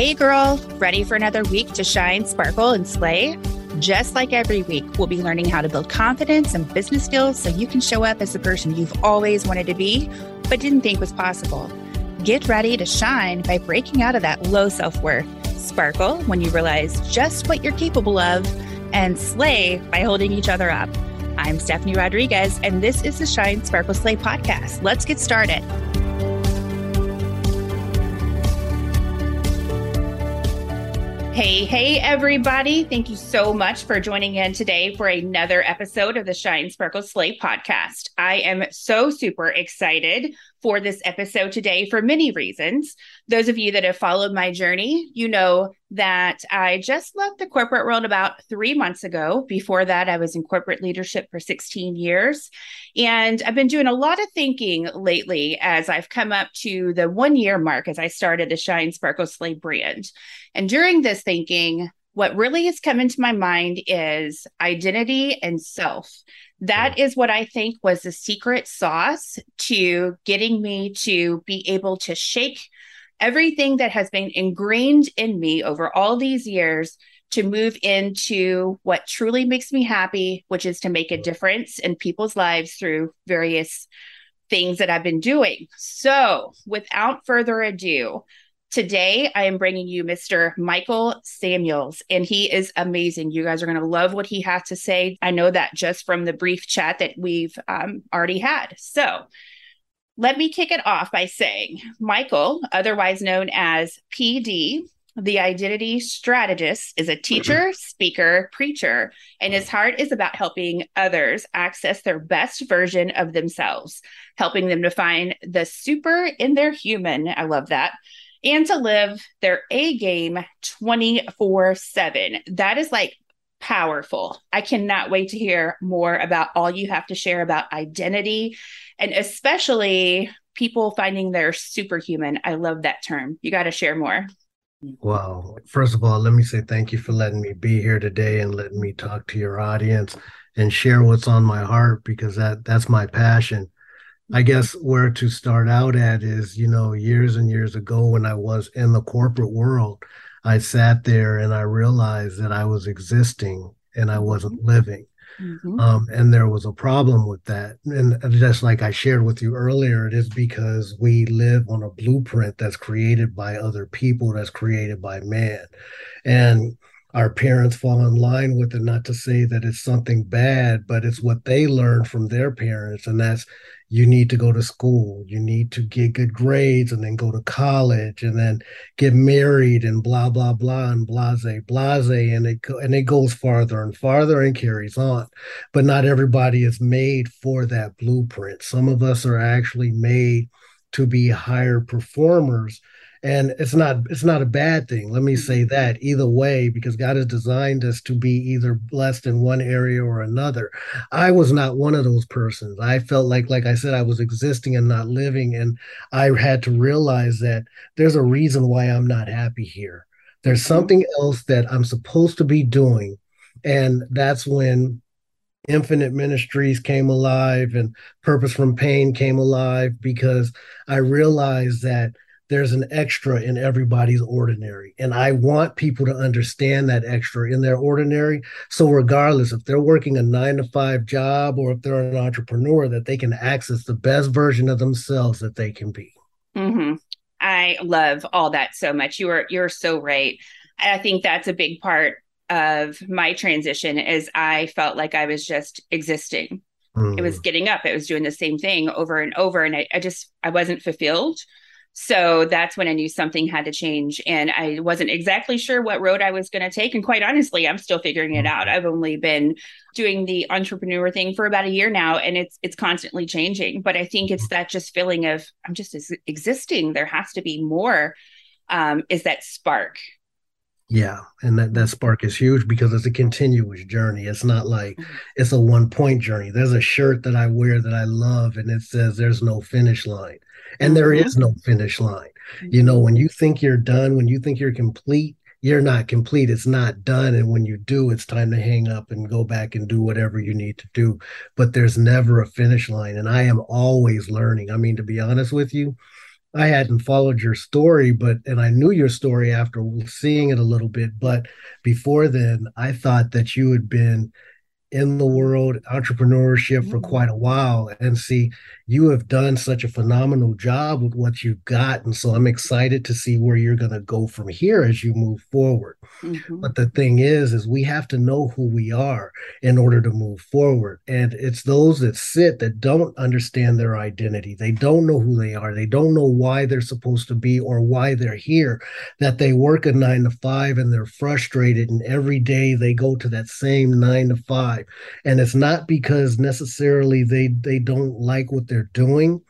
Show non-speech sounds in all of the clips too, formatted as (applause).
Hey, girl, ready for another week to shine, sparkle, and slay? Just like every week, we'll be learning how to build confidence and business skills so you can show up as the person you've always wanted to be, but didn't think was possible. Get ready to shine by breaking out of that low self worth. Sparkle when you realize just what you're capable of, and slay by holding each other up. I'm Stephanie Rodriguez, and this is the Shine Sparkle Slay podcast. Let's get started. Hey, hey, everybody. Thank you so much for joining in today for another episode of the Shine Sparkle Slay podcast. I am so super excited for this episode today for many reasons. Those of you that have followed my journey, you know that I just left the corporate world about three months ago. Before that, I was in corporate leadership for 16 years. And I've been doing a lot of thinking lately as I've come up to the one year mark as I started the Shine Sparkle Slay brand. And during this thinking, what really has come into my mind is identity and self. That is what I think was the secret sauce to getting me to be able to shake everything that has been ingrained in me over all these years to move into what truly makes me happy, which is to make a difference in people's lives through various things that I've been doing. So, without further ado, Today, I am bringing you Mr. Michael Samuels, and he is amazing. You guys are going to love what he has to say. I know that just from the brief chat that we've um, already had. So, let me kick it off by saying Michael, otherwise known as PD, the identity strategist, is a teacher, speaker, preacher, and his heart is about helping others access their best version of themselves, helping them to find the super in their human. I love that and to live their A game 24 7. That is like powerful. I cannot wait to hear more about all you have to share about identity and especially people finding their superhuman. I love that term. You got to share more. Well, first of all, let me say thank you for letting me be here today and letting me talk to your audience and share what's on my heart because that that's my passion. I guess where to start out at is, you know, years and years ago when I was in the corporate world, I sat there and I realized that I was existing and I wasn't mm-hmm. living. Mm-hmm. Um, and there was a problem with that. And just like I shared with you earlier, it is because we live on a blueprint that's created by other people, that's created by man. And our parents fall in line with it, not to say that it's something bad, but it's what they learned from their parents. And that's you need to go to school, you need to get good grades and then go to college and then get married and blah blah blah and blase blase and it and it goes farther and farther and carries on. But not everybody is made for that blueprint. Some of us are actually made to be higher performers and it's not it's not a bad thing let me say that either way because god has designed us to be either blessed in one area or another. I was not one of those persons. I felt like like i said i was existing and not living and i had to realize that there's a reason why i'm not happy here. There's mm-hmm. something else that i'm supposed to be doing and that's when infinite ministries came alive and purpose from pain came alive because i realized that there's an extra in everybody's ordinary. And I want people to understand that extra in their ordinary. So, regardless if they're working a nine to five job or if they're an entrepreneur, that they can access the best version of themselves that they can be. Mm-hmm. I love all that so much. You are you're so right. I think that's a big part of my transition is I felt like I was just existing. Mm. It was mm. getting up. It was doing the same thing over and over. And I, I just I wasn't fulfilled. So that's when I knew something had to change. And I wasn't exactly sure what road I was going to take. And quite honestly, I'm still figuring it out. I've only been doing the entrepreneur thing for about a year now and it's it's constantly changing. But I think it's that just feeling of I'm just existing. There has to be more. Um, is that spark. Yeah, and that, that spark is huge because it's a continuous journey. It's not like mm-hmm. it's a one point journey. There's a shirt that I wear that I love and it says there's no finish line and there mm-hmm. is no finish line. You know, mm-hmm. when you think you're done, when you think you're complete, you're not complete. It's not done. And when you do, it's time to hang up and go back and do whatever you need to do. But there's never a finish line. And I am always learning. I mean, to be honest with you, I hadn't followed your story, but and I knew your story after seeing it a little bit. But before then, I thought that you had been in the world entrepreneurship for mm-hmm. quite a while and see you have done such a phenomenal job with what you've got and so i'm excited to see where you're going to go from here as you move forward mm-hmm. but the thing is is we have to know who we are in order to move forward and it's those that sit that don't understand their identity they don't know who they are they don't know why they're supposed to be or why they're here that they work a 9 to 5 and they're frustrated and every day they go to that same 9 to 5 life and it's not because necessarily they they don't like what they're doing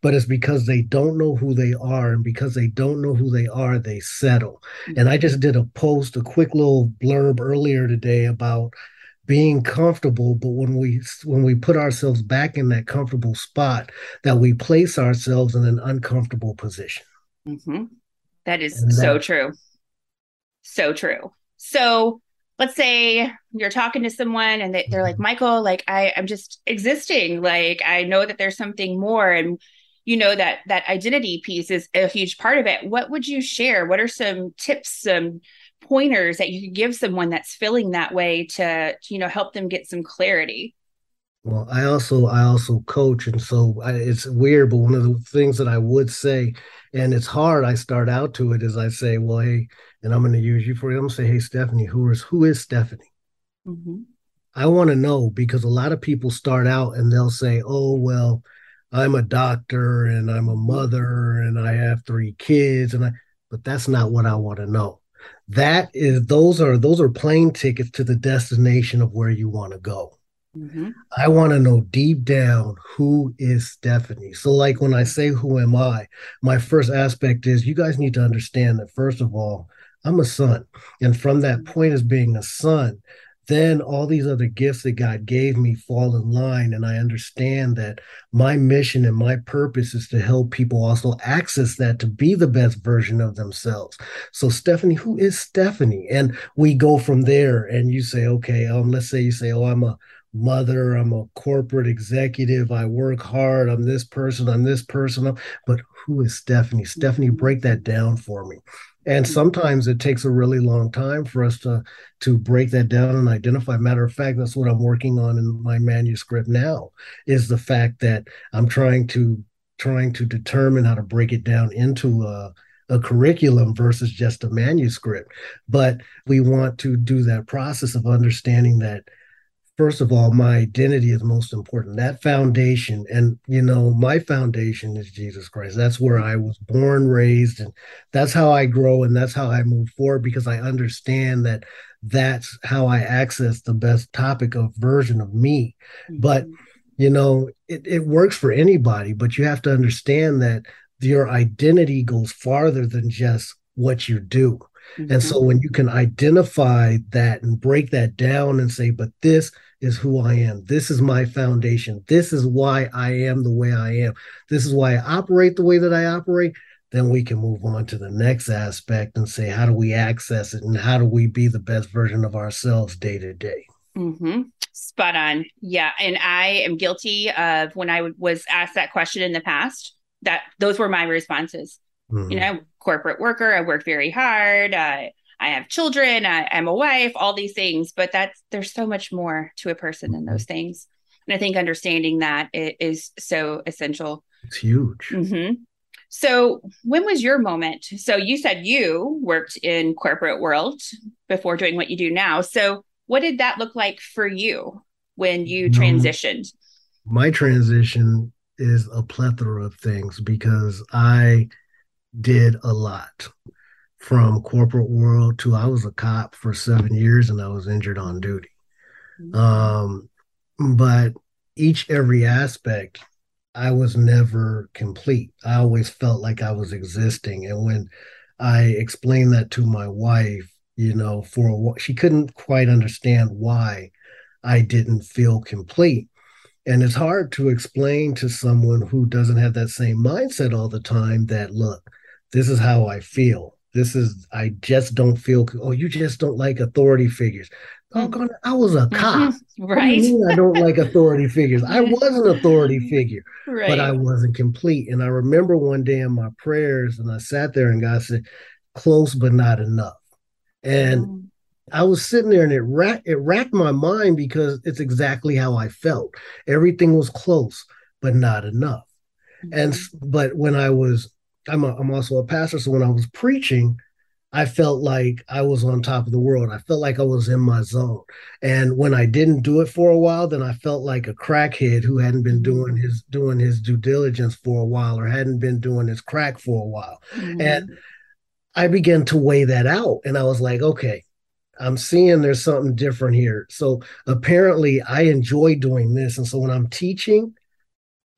but it's because they don't know who they are. And because they don't know who they are they settle. And i just did a post a quick little blurb earlier today about being comfortable. But when we when we put ourselves back in that comfortable spot that we place ourselves in an uncomfortable position. Mm-hmm. that is that, so true. So true. So let's say you're talking to someone and they, are like mm-hmm. michael like I, i'm just existing. Like i know that there's something more and you know that that identity piece is a huge part of it. What would you share? What are some tips some pointers that you could give someone that's feeling that way to, to you know help them get some clarity? Well i also i also coach and so I, it's weird but one of the things that i would say and it's hard i start out to it is i say well hey and I'm going to use you for it. I'm going to say, hey, Stephanie, who is who is Stephanie? Mm-hmm. I want to know because a lot of people start out and they'll say, oh, well, I'm a doctor and I'm a mother and I have three kids and I but that's not what I want to know. That is those are those are plane tickets to the destination of where you want to go. Mm-hmm. I want to know deep down who is Stephanie. So, like when I say, Who am I? My first aspect is you guys need to understand that, first of all, I'm a son. And from that point as being a son, then all these other gifts that God gave me fall in line. And I understand that my mission and my purpose is to help people also access that to be the best version of themselves. So, Stephanie, who is Stephanie? And we go from there. And you say, okay, um, let's say you say, oh, I'm a mother, I'm a corporate executive, I work hard, I'm this person, I'm this person. But who is Stephanie? Stephanie, break that down for me and mm-hmm. sometimes it takes a really long time for us to to break that down and identify matter of fact that's what i'm working on in my manuscript now is the fact that i'm trying to trying to determine how to break it down into a a curriculum versus just a manuscript but we want to do that process of understanding that first of all, my identity is most important. That foundation, and you know, my foundation is Jesus Christ. That's where I was born, raised, and that's how I grow and that's how I move forward because I understand that that's how I access the best topic of version of me. Mm-hmm. But you know, it, it works for anybody, but you have to understand that your identity goes farther than just what you do. Mm-hmm. And so when you can identify that and break that down and say, but this is who I am. This is my foundation. This is why I am the way I am. This is why I operate the way that I operate. Then we can move on to the next aspect and say, how do we access it and how do we be the best version of ourselves day to day? Mm-hmm. Spot on. Yeah. And I am guilty of when I was asked that question in the past, that those were my responses. Mm-hmm. You know, corporate worker, I work very hard. I I have children, I, am a wife, all these things, but that's there's so much more to a person than those things. And I think understanding that it is so essential. It's huge. Mm-hmm. So when was your moment? So you said you worked in corporate world before doing what you do now. So what did that look like for you when you transitioned? my transition is a plethora of things because I did a lot from corporate world to I was a cop for seven years and I was injured on duty. Mm-hmm. Um, but each every aspect, I was never complete. I always felt like I was existing, and when I explained that to my wife, you know, for a while, she couldn't quite understand why I didn't feel complete. And it's hard to explain to someone who doesn't have that same mindset all the time that, look, this is how I feel this is i just don't feel oh you just don't like authority figures doggone, I was a cop. (laughs) Mm-hmm. Right. I, I don't like authority figures. I (laughs) was an authority figure, right. but I wasn't complete. And I remember one day in my prayers, and I sat there and God said, close but not enough. And mm. I was sitting there and it racked it racked my mind because it's exactly how I felt. Everything was close, but not enough. Mm-hmm. And but when I was I'm a, I'm also a pastor, so when I was preaching, I felt like I was on top of the world. I felt like I was in my zone. And when I didn't do it for a while, then I felt like a crackhead who hadn't been doing mm-hmm. his doing his due diligence for a while or hadn't been doing his crack for a while. Mm-hmm. And I began to weigh that out and I was like, okay, I'm seeing there's something different here. So apparently I enjoy doing this. And so when I'm teaching,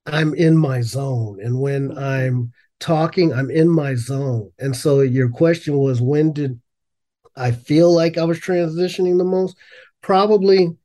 I'm in my zone. And when I'm talking, I'm in my zone. And so your question was when did I feel like I was transitioning the most? Probably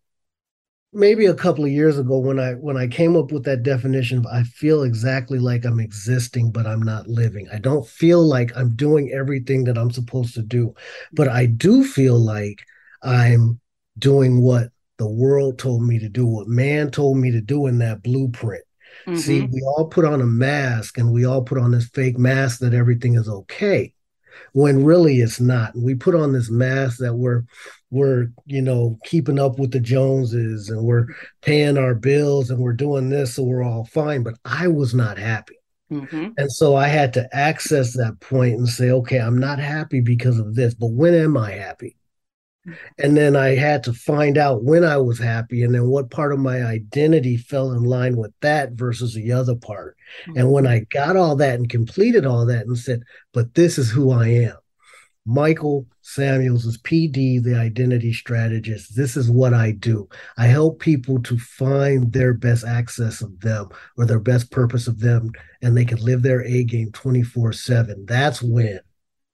maybe a couple of years ago when I when I came up with that definition I feel exactly like I'm existing but I'm not living. I don't feel like I'm doing everything that I'm supposed to do, but I do feel like I'm doing what the world told me to do, what man told me to do in that blueprint. Mm-hmm. See, we all put on a mask and we all put on this fake mask that everything is okay when really it's not. We put on this mask that we're we're, you know, keeping up with the Joneses and we're paying our bills and we're doing this so we're all fine. But I was not happy. Mm-hmm. And so I had to access that point and say, okay, I'm not happy because of this, but when am I happy? And then I had to find out when I was happy and then what part of my identity fell in line with that versus the other part. Mm-hmm. And when I got all that and completed all that and said, but this is who I am. Michael Samuels is PD, the identity strategist. This is what I do. I help people to find their best access of them or their best purpose of them, and they can live their A game 24 7. That's when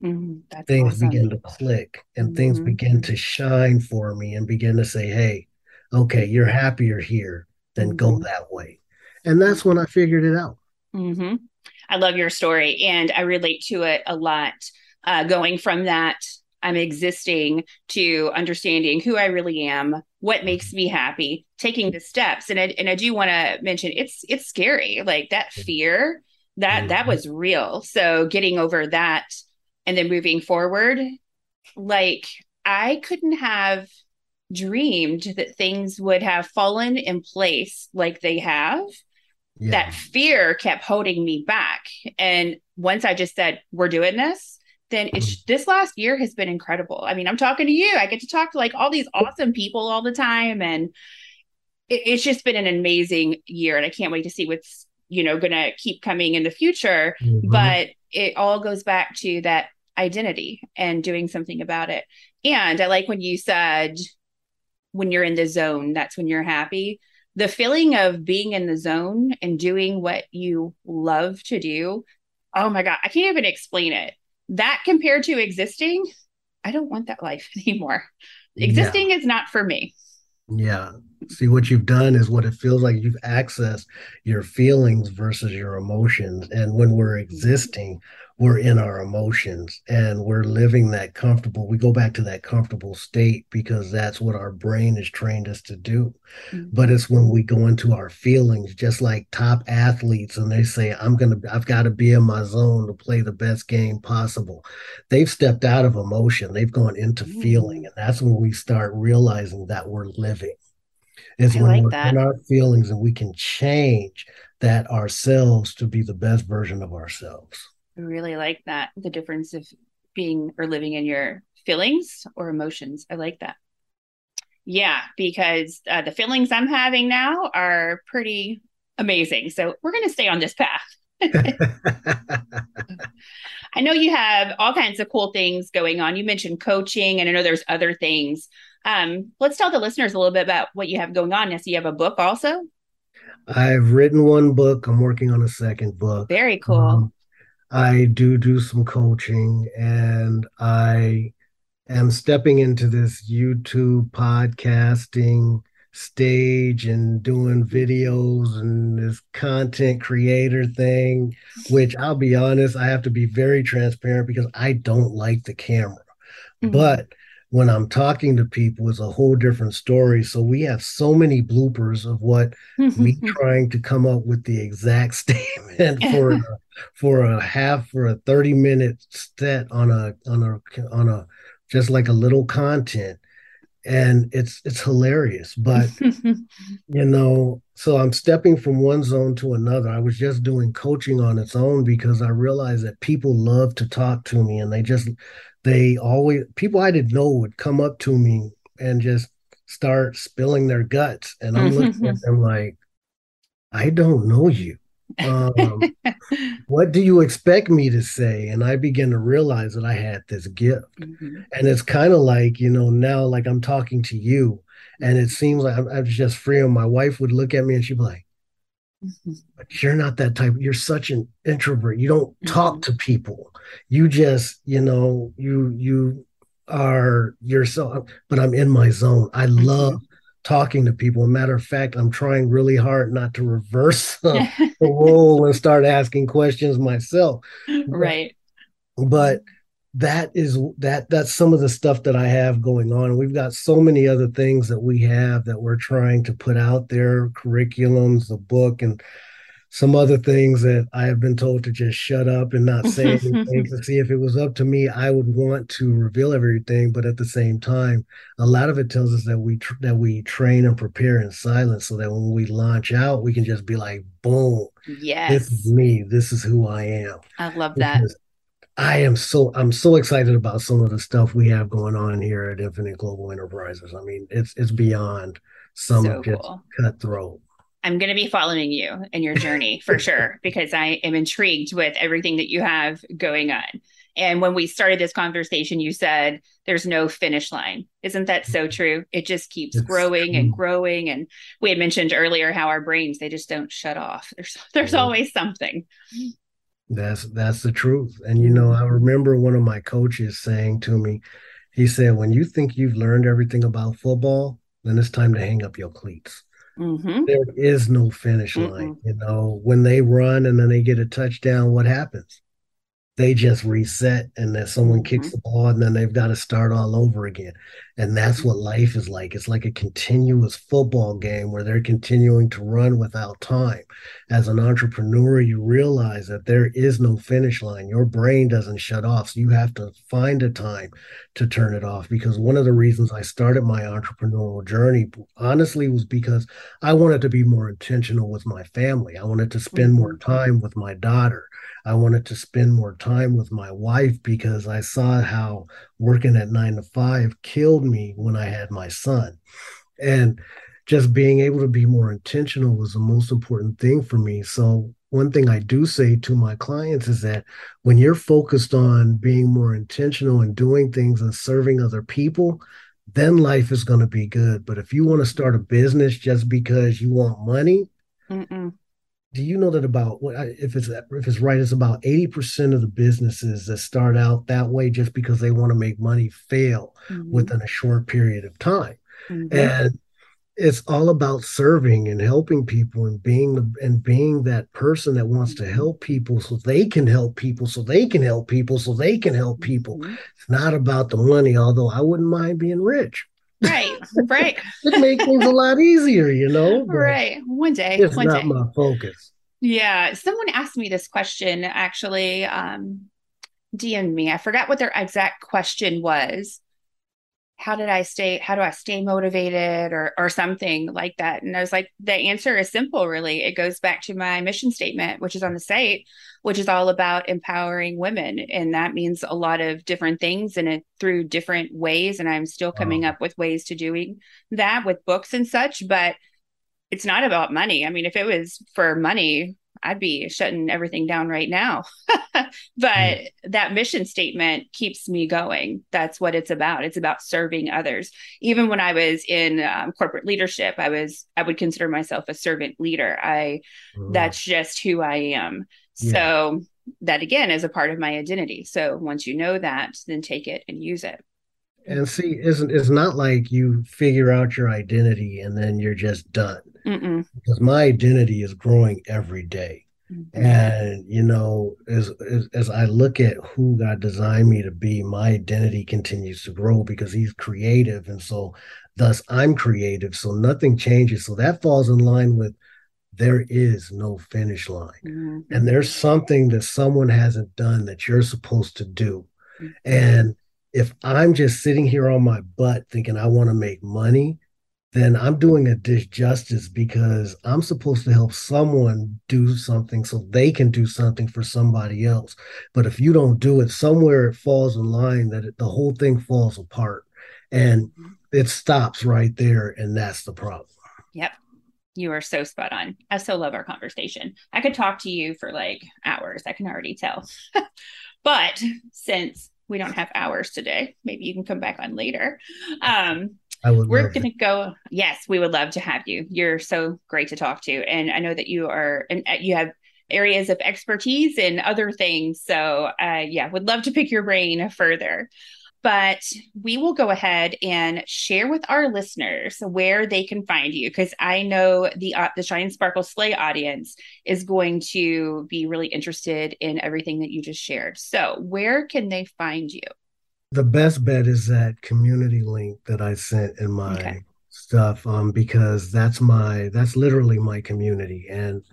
Mm-hmm. things awesome. begin to click and mm-hmm. things begin to shine for me and begin to say, hey, okay, you're happier here, then mm-hmm. go that way. And that's when I figured it out. Mm-hmm. I love your story and I relate to it a lot. Uh, going from that, I'm existing to understanding who I really am, what makes mm-hmm. me happy, taking the steps. And I, and I do want to mention it's it's scary, like that fear that that mm-hmm. was real. So getting over that and then moving forward like i couldn't have dreamed that things would have fallen in place like they have. Yeah. that fear kept holding me back. And once i just said we're doing this then it's mm. this last year has been incredible. I mean i'm talking to you. I get to talk to like all these awesome people all the time. And it, it's just been an amazing year. And i can't wait to see what's you know going to keep coming in the future. Mm-hmm. but it all goes back to that identity and doing something about it. And I like when you said, when you're in the zone, that's when you're happy. The feeling of being in the zone and doing what you love to do. Oh my God, I can't even explain it. That compared to existing, I don't want that life (laughs) anymore. Existing yeah. is not for me. Yeah. See, what you've done is what it feels like you've accessed your feelings versus your emotions. And when we're existing, we're in our emotions and we're living that comfortable we go back to that comfortable state because that's what our brain is trained us to do mm-hmm. but it's when we go into our feelings just like top athletes and they say i'm gonna i've got to be in my zone to play the best game possible they've stepped out of emotion they've gone into mm-hmm. feeling and that's when we start realizing that we're living is when like we're that. in our feelings and we can change that ourselves to be the best version of ourselves I really like that. The difference of being or living in your feelings or emotions. I like that. Yeah, because uh, the feelings I'm having now are pretty amazing. So we're going to stay on this path. (laughs) I know you have all kinds of cool things going on. You mentioned coaching, and I know there's other things. Um, let's tell the listeners a little bit about what you have going on. Yes, you have a book also. I've written one book. I'm working on a second book. Very cool. Um, I do do some coaching and I am stepping into this YouTube podcasting stage and doing videos and this content creator thing, which I'll be honest, I have to be very transparent because I don't like the camera. Mm-hmm. But when I'm talking to people, it's a whole different story. So we have so many bloopers of what me (laughs) trying to come up with the exact (laughs) statement for (laughs) a, for a half for a 30 minute set on a on a on a just like a little content. And it's it's hilarious. But you know so i'm stepping from one zone to another. I was just doing coaching on its own because i realized that people love to talk to me and they just they always people i didn't know would come up to me and just start spilling their guts and i'm looking at them like i don't know you um, (laughs) what do you expect me to say? And I began to realize that I had this gift. Mm-hmm. And it's kind of like, you know, now like I'm talking to you, and it seems like I'm, I'm just free. And my wife would look at me and she'd be like, mm-hmm. But you're not that type. You're such an introvert. You don't talk mm-hmm. to people. You just, you know, you, you, are yourself but i'm in my zone i mm-hmm. love talking to people. matter of fact, I'm trying really hard not to reverse (laughs) (laughs) the role and start asking questions myself. Right. But, but that is that that's some of the stuff that I have going on. We've got so many other things that we have that we're trying to put out there, curriculums, the book, and some other things that I have been told to just shut up and not say (laughs) anything to see if it was up to me, I would want to reveal everything. But at the same time, a lot of it tells us that we tr- that we train and prepare in silence, so that when we launch out, we can just be like, "Boom! Yes, this is me. This is who I am." I love that. I am so I'm so excited about some of the stuff we have going on here at Infinite Global Enterprises. I mean, it's it's beyond some so just cool. cutthroat. I'm going to be following you in your journey for (laughs) sure because I am intrigued with everything that you have going on. And when we started this conversation, you said there's no finish line. Isn't that so mm-hmm. true? It just keeps it's growing true. and growing. And we had mentioned earlier how our brains they just don't shut off. There's there's mm-hmm. always something. That's that's the truth. And you know, I remember one of my coaches saying to me, he said, "When you think you've learned everything about football, then it's time to hang up your cleats." Mm-hmm. There is no finish line. Mm-hmm. You know, when they run and then they get a touchdown, what happens? they just reset and then someone kicks mm-hmm. the ball and then they've got to start all over again. And that's what life is like. It's like a continuous football game where they're continuing to run without time. As an entrepreneur, you realize that there is no finish line. Your brain doesn't shut off. So you have to find a time to turn it off. Because one of the reasons I started my entrepreneurial journey, honestly, was because I wanted to be more intentional with my family. I wanted to spend more mm-hmm. time with my daughter. I wanted to spend more time with my wife because I saw how working at nine to five killed me when I had my son. And just being able to be more intentional was the most important thing for me. So, one thing I do say to my clients is that when you're focused on being more intentional and doing things and serving other people, then life is going to be good. But if you want to start a business just because you want money, do you know that about if it's if it's right it's about 80% of the businesses that start out that way just because they want to make money fail mm-hmm. within a short period of time mm-hmm. and it's all about serving and helping people and being the, and being that person that wants to help people so they can help people so they can help people so they can help people mm-hmm. it's not about the money although i wouldn't mind being rich Right, right. (laughs) it makes things a lot easier, you know. Right. One day. It's one not day. my focus. Yeah. Someone asked me this question actually. Um, DM me. I forgot what their exact question was how did I stay, how do I stay motivated or, or something like that? And I was like, the answer is simple, really. It goes back to my mission statement, which is on the site, which is all about empowering women. And that means a lot of different things and it through different ways. And I'm still coming up with ways to doing that with books and such, but it's not about money. I mean, if it was for money, I'd be shutting everything down right now. (laughs) but mm. that mission statement keeps me going. That's what it's about. It's about serving others. Even when I was in um, corporate leadership, I was I would consider myself a servant leader. I mm. that's just who I am. Yeah. So that again is a part of my identity. So once you know that, then take it and use it. And see, isn't it's not like you figure out your identity and then you're just done. Mm-mm. Because my identity is growing every day. Mm-hmm. And you know, as, as as I look at who God designed me to be, my identity continues to grow because He's creative, and so thus I'm creative. So nothing changes. So that falls in line with there is no finish line, mm-hmm. and there's something that someone hasn't done that you're supposed to do, mm-hmm. and if I'm just sitting here on my butt thinking I want to make money, then I'm doing a disjustice because I'm supposed to help someone do something so they can do something for somebody else. But if you don't do it, somewhere it falls in line that it, the whole thing falls apart and mm-hmm. it stops right there. And that's the problem. Yep. You are so spot on. I so love our conversation. I could talk to you for like hours. I can already tell. (laughs) but since we don't have hours today, maybe you can come back on later. Um, we're going to go. Yes, we would love to have you. You're so great to talk to, and I know that you are, and uh, you have areas of expertise in other things. So, uh, yeah, would love to pick your brain further. But we will go ahead and share with our listeners where they can find you, because I know the uh, the Shine Sparkle Slay audience is going to be really interested in everything that you just shared. So, where can they find you? The best bet is that community link that I sent in my okay. stuff um, because that's my that's literally my community and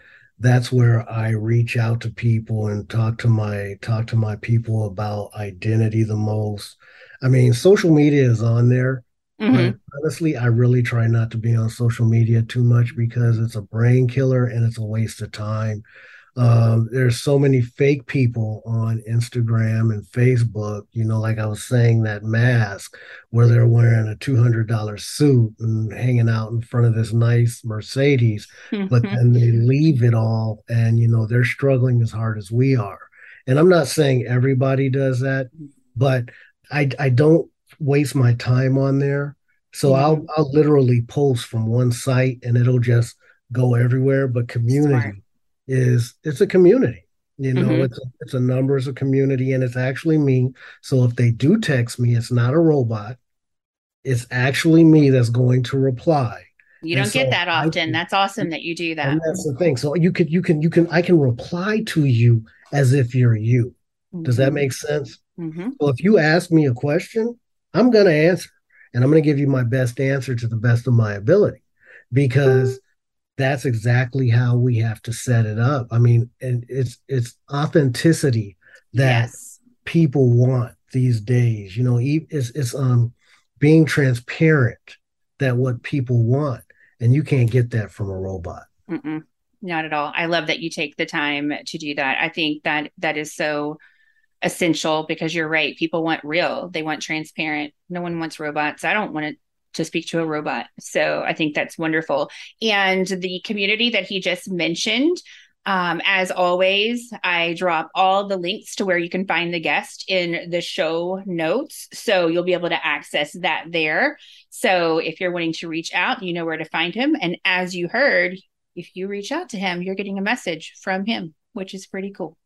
that's where I reach out to people and talk to my talk to my people about identity the most. I mean, social media is on there. Mm-hmm. honestly, I really try not to be on social media too much because it's a brain killer and it's a waste of time. Um, there's so many fake people on Instagram and Facebook, you know, like I was saying, that mask where they're wearing a $200 suit and hanging out in front of this nice Mercedes, but (laughs) then they leave it all and, you know, they're struggling as hard as we are. And I'm not saying everybody does that, but I, I don't waste my time on there. So mm-hmm. I'll, I'll literally post from one site and it'll just go everywhere. But community, Smart is it's a community you know mm-hmm. it's a, it's a numbers of community and it's actually me so if they do text me it's not a robot it's actually me that's going to reply you don't so get that often can, that's awesome that you do that and that's the thing so you can you can you can i can reply to you as if you're you mm-hmm. does that mm-hmm. make sense mm-hmm. so if you ask me a question i'm going to answer and i'm going to give you my best answer to the best of my ability because that's exactly how we have to set it up. I mean, and it's it's authenticity that yes. people want these days. You know, it's it's um being transparent that what people want, and you can't get that from a robot. Mm-mm, not at all. I love that you take the time to do that. I think that that is so essential because you're right. People want real. They want transparent. No one wants robots. I don't want to to speak to a robot. So I think that's wonderful. And the community that he just mentioned, um, as always, I drop all the links to where you can find the guest in the show notes. So you'll be able to access that there. So if you're wanting to reach out, you know where to find him. And as you heard, if you reach out to him, you're getting a message from him, which is pretty cool.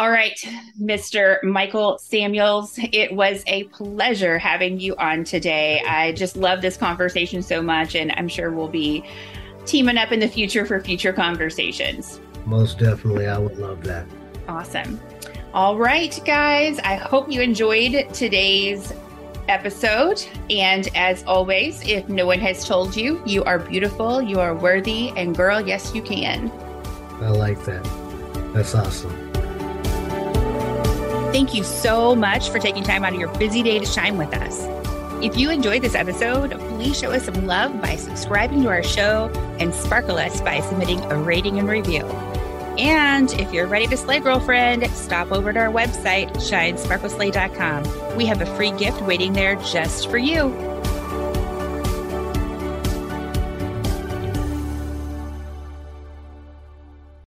All right, Mr. Michael Samuels, it was a pleasure having you on today. I just love this conversation so much, and I'm sure we'll be teaming up in the future for future conversations. Most definitely. I would love that. Awesome. All right, guys, I hope you enjoyed today's episode. And as always, if no one has told you, you are beautiful, you are worthy, and girl, yes, you can. I like that. That's awesome. Thank you so much for taking time out of your busy day to shine with us. If you enjoyed this episode, please show us some love by subscribing to our show and sparkle us by submitting a rating and review. And if you're ready to slay, girlfriend, stop over to our website, shinesparkleslay.com. We have a free gift waiting there just for you.